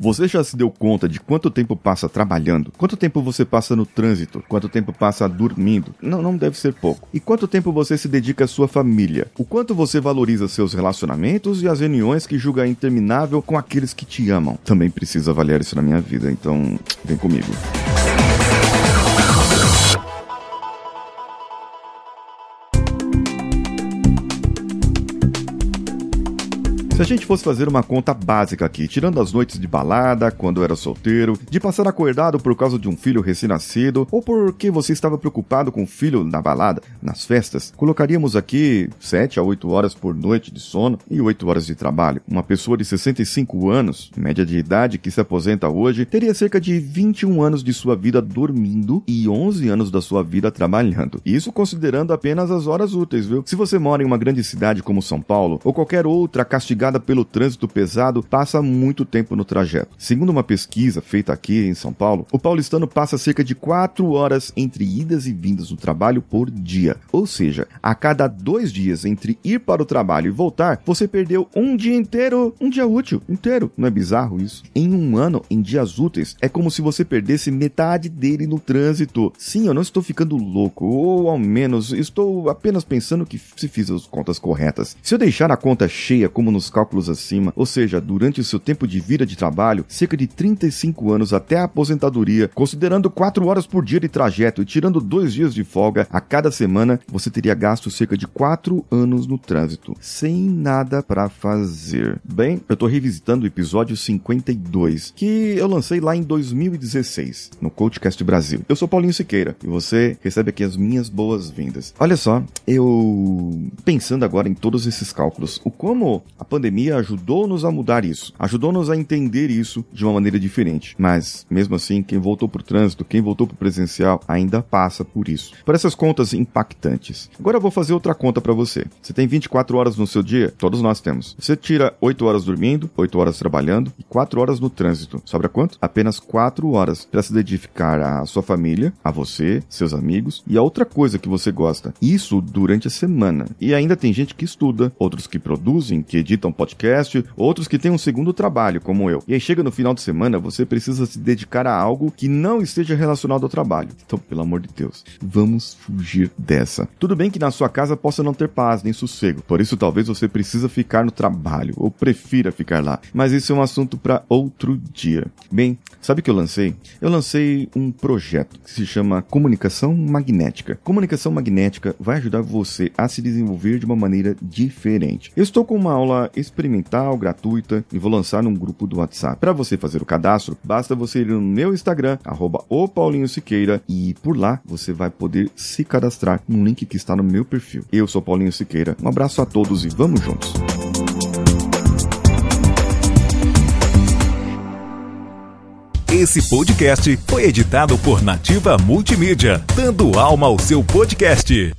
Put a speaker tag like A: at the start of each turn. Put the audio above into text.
A: Você já se deu conta de quanto tempo passa trabalhando? Quanto tempo você passa no trânsito? Quanto tempo passa dormindo? Não, não deve ser pouco. E quanto tempo você se dedica à sua família? O quanto você valoriza seus relacionamentos e as reuniões que julga interminável com aqueles que te amam? Também preciso avaliar isso na minha vida, então vem comigo. Se a gente fosse fazer uma conta básica aqui, tirando as noites de balada, quando era solteiro, de passar acordado por causa de um filho recém-nascido, ou porque você estava preocupado com o filho na balada, nas festas, colocaríamos aqui 7 a 8 horas por noite de sono e 8 horas de trabalho. Uma pessoa de 65 anos, média de idade, que se aposenta hoje, teria cerca de 21 anos de sua vida dormindo e 11 anos da sua vida trabalhando. Isso considerando apenas as horas úteis, viu? Se você mora em uma grande cidade como São Paulo, ou qualquer outra castigada pelo trânsito pesado passa muito tempo no trajeto. Segundo uma pesquisa feita aqui em São Paulo, o paulistano passa cerca de 4 horas entre idas e vindas no trabalho por dia. Ou seja, a cada dois dias entre ir para o trabalho e voltar, você perdeu um dia inteiro, um dia útil inteiro. Não é bizarro isso? Em um ano, em dias úteis, é como se você perdesse metade dele no trânsito. Sim, eu não estou ficando louco, ou ao menos estou apenas pensando que se fiz as contas corretas. Se eu deixar a conta cheia como nos cálculos acima, ou seja, durante o seu tempo de vida de trabalho, cerca de 35 anos até a aposentadoria, considerando 4 horas por dia de trajeto e tirando dois dias de folga a cada semana, você teria gasto cerca de 4 anos no trânsito, sem nada para fazer. Bem, eu tô revisitando o episódio 52, que eu lancei lá em 2016, no Coachcast Brasil. Eu sou Paulinho Siqueira e você recebe aqui as minhas boas-vindas. Olha só, eu pensando agora em todos esses cálculos, o como a pandemia pandemia ajudou-nos a mudar isso, ajudou-nos a entender isso de uma maneira diferente. Mas, mesmo assim, quem voltou para o trânsito, quem voltou para o presencial, ainda passa por isso. Por essas contas impactantes. Agora eu vou fazer outra conta para você. Você tem 24 horas no seu dia? Todos nós temos. Você tira 8 horas dormindo, 8 horas trabalhando e 4 horas no trânsito. Sobra quanto? Apenas 4 horas para se dedicar à sua família, a você, seus amigos e a outra coisa que você gosta. Isso durante a semana. E ainda tem gente que estuda, outros que produzem, que editam podcast, outros que têm um segundo trabalho, como eu. E aí chega no final de semana, você precisa se dedicar a algo que não esteja relacionado ao trabalho. Então, pelo amor de Deus, vamos fugir dessa. Tudo bem que na sua casa possa não ter paz nem sossego, por isso talvez você precisa ficar no trabalho ou prefira ficar lá. Mas isso é um assunto para outro dia. Bem, sabe o que eu lancei? Eu lancei um projeto que se chama Comunicação Magnética. Comunicação magnética vai ajudar você a se desenvolver de uma maneira diferente. Eu estou com uma aula experimental, gratuita, e vou lançar num grupo do WhatsApp. Para você fazer o cadastro, basta você ir no meu Instagram, arroba Siqueira, e por lá você vai poder se cadastrar no link que está no meu perfil. Eu sou Paulinho Siqueira, um abraço a todos e vamos juntos!
B: Esse podcast foi editado por Nativa Multimídia, dando alma ao seu podcast.